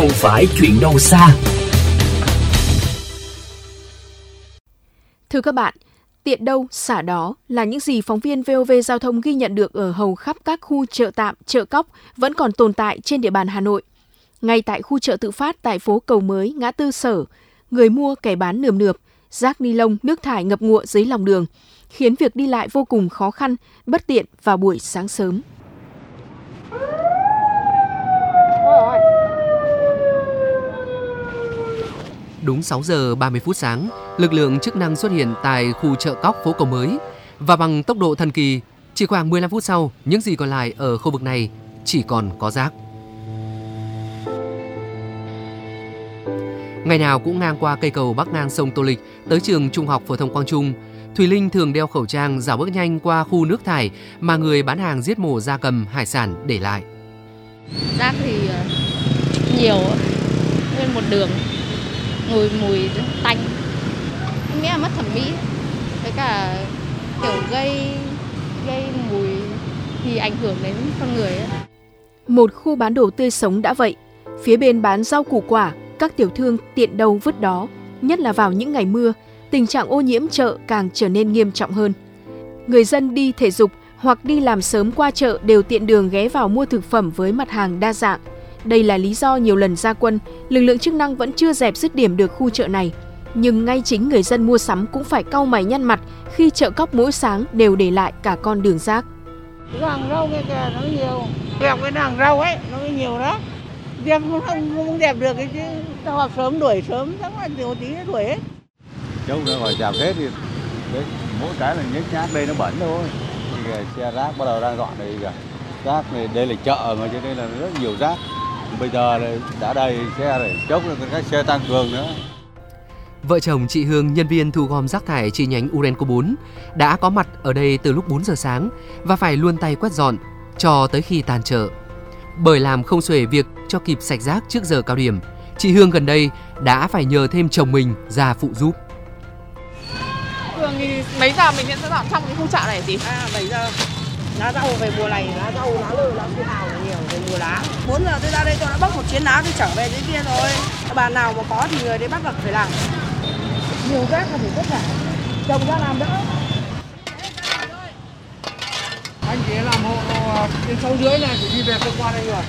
không phải chuyện đâu xa. Thưa các bạn, tiện đâu xả đó là những gì phóng viên VOV Giao thông ghi nhận được ở hầu khắp các khu chợ tạm, chợ cóc vẫn còn tồn tại trên địa bàn Hà Nội. Ngay tại khu chợ tự phát tại phố Cầu Mới, ngã tư Sở, người mua kẻ bán nườm nượp, rác ni lông, nước thải ngập ngụa dưới lòng đường, khiến việc đi lại vô cùng khó khăn, bất tiện vào buổi sáng sớm. Đúng 6 giờ 30 phút sáng, lực lượng chức năng xuất hiện tại khu chợ cóc phố Cầu Mới và bằng tốc độ thần kỳ, chỉ khoảng 15 phút sau, những gì còn lại ở khu vực này chỉ còn có rác. Ngày nào cũng ngang qua cây cầu bắc ngang sông Tô Lịch tới trường Trung học phổ thông Quang Trung, Thùy Linh thường đeo khẩu trang dạo bước nhanh qua khu nước thải mà người bán hàng giết mổ gia cầm hải sản để lại. Rác thì ờ, nhiều nguyên một đường mùi mùi tanh nghĩa là mất thẩm mỹ với cả kiểu gây gây mùi thì ảnh hưởng đến con người ấy. Một khu bán đồ tươi sống đã vậy, phía bên bán rau củ quả, các tiểu thương tiện đâu vứt đó, nhất là vào những ngày mưa, tình trạng ô nhiễm chợ càng trở nên nghiêm trọng hơn. Người dân đi thể dục hoặc đi làm sớm qua chợ đều tiện đường ghé vào mua thực phẩm với mặt hàng đa dạng. Đây là lý do nhiều lần ra quân, lực lượng chức năng vẫn chưa dẹp dứt điểm được khu chợ này. Nhưng ngay chính người dân mua sắm cũng phải cau mày nhăn mặt khi chợ cóc mỗi sáng đều để lại cả con đường rác. Hàng rau kia kìa nó nhiều, dẹp cái hàng rau ấy nó nhiều đó. Dẹp không, không, không dẹp được cái chứ, hoặc sớm đuổi sớm, chắc là một tí nó đuổi hết. Cháu ra ngoài dẹp hết thì đấy, mỗi cái là nhếch nhác đây nó bẩn thôi. Thì xe rác bắt đầu đang dọn đây kìa. Rác này đây là chợ mà cho nên là rất nhiều rác bây giờ đã đầy xe rồi chốc là các xe tăng cường nữa Vợ chồng chị Hương, nhân viên thu gom rác thải chi nhánh Urenco 4, đã có mặt ở đây từ lúc 4 giờ sáng và phải luôn tay quét dọn cho tới khi tan chợ. Bởi làm không xuể việc cho kịp sạch rác trước giờ cao điểm, chị Hương gần đây đã phải nhờ thêm chồng mình ra phụ giúp. Thường thì mấy giờ mình sẽ dọn trong cái khu chợ này chị? À 7 giờ. Lá rau về mùa này, lá rau, lá lơ, lá su hào nhiều về mùa lá. 4 giờ tôi ra đây tôi đã bóc một chuyến lá tôi trở về dưới kia rồi. Bàn nào mà có thì người đấy bắt buộc phải làm. Nhiều rác là phải tất cả. Chồng ra làm đỡ. Anh chỉ làm hộ trên sâu dưới này phải đi về cơ quan anh rồi.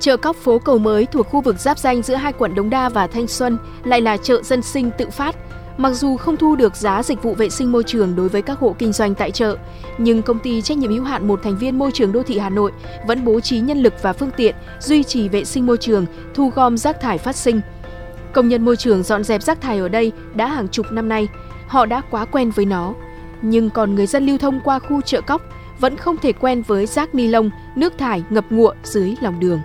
Chợ cóc phố Cầu Mới thuộc khu vực giáp danh giữa hai quận Đống Đa và Thanh Xuân lại là chợ dân sinh tự phát. Mặc dù không thu được giá dịch vụ vệ sinh môi trường đối với các hộ kinh doanh tại chợ, nhưng công ty trách nhiệm hữu hạn một thành viên môi trường đô thị Hà Nội vẫn bố trí nhân lực và phương tiện duy trì vệ sinh môi trường, thu gom rác thải phát sinh. Công nhân môi trường dọn dẹp rác thải ở đây đã hàng chục năm nay, họ đã quá quen với nó. Nhưng còn người dân lưu thông qua khu chợ cóc vẫn không thể quen với rác ni lông, nước thải ngập ngụa dưới lòng đường.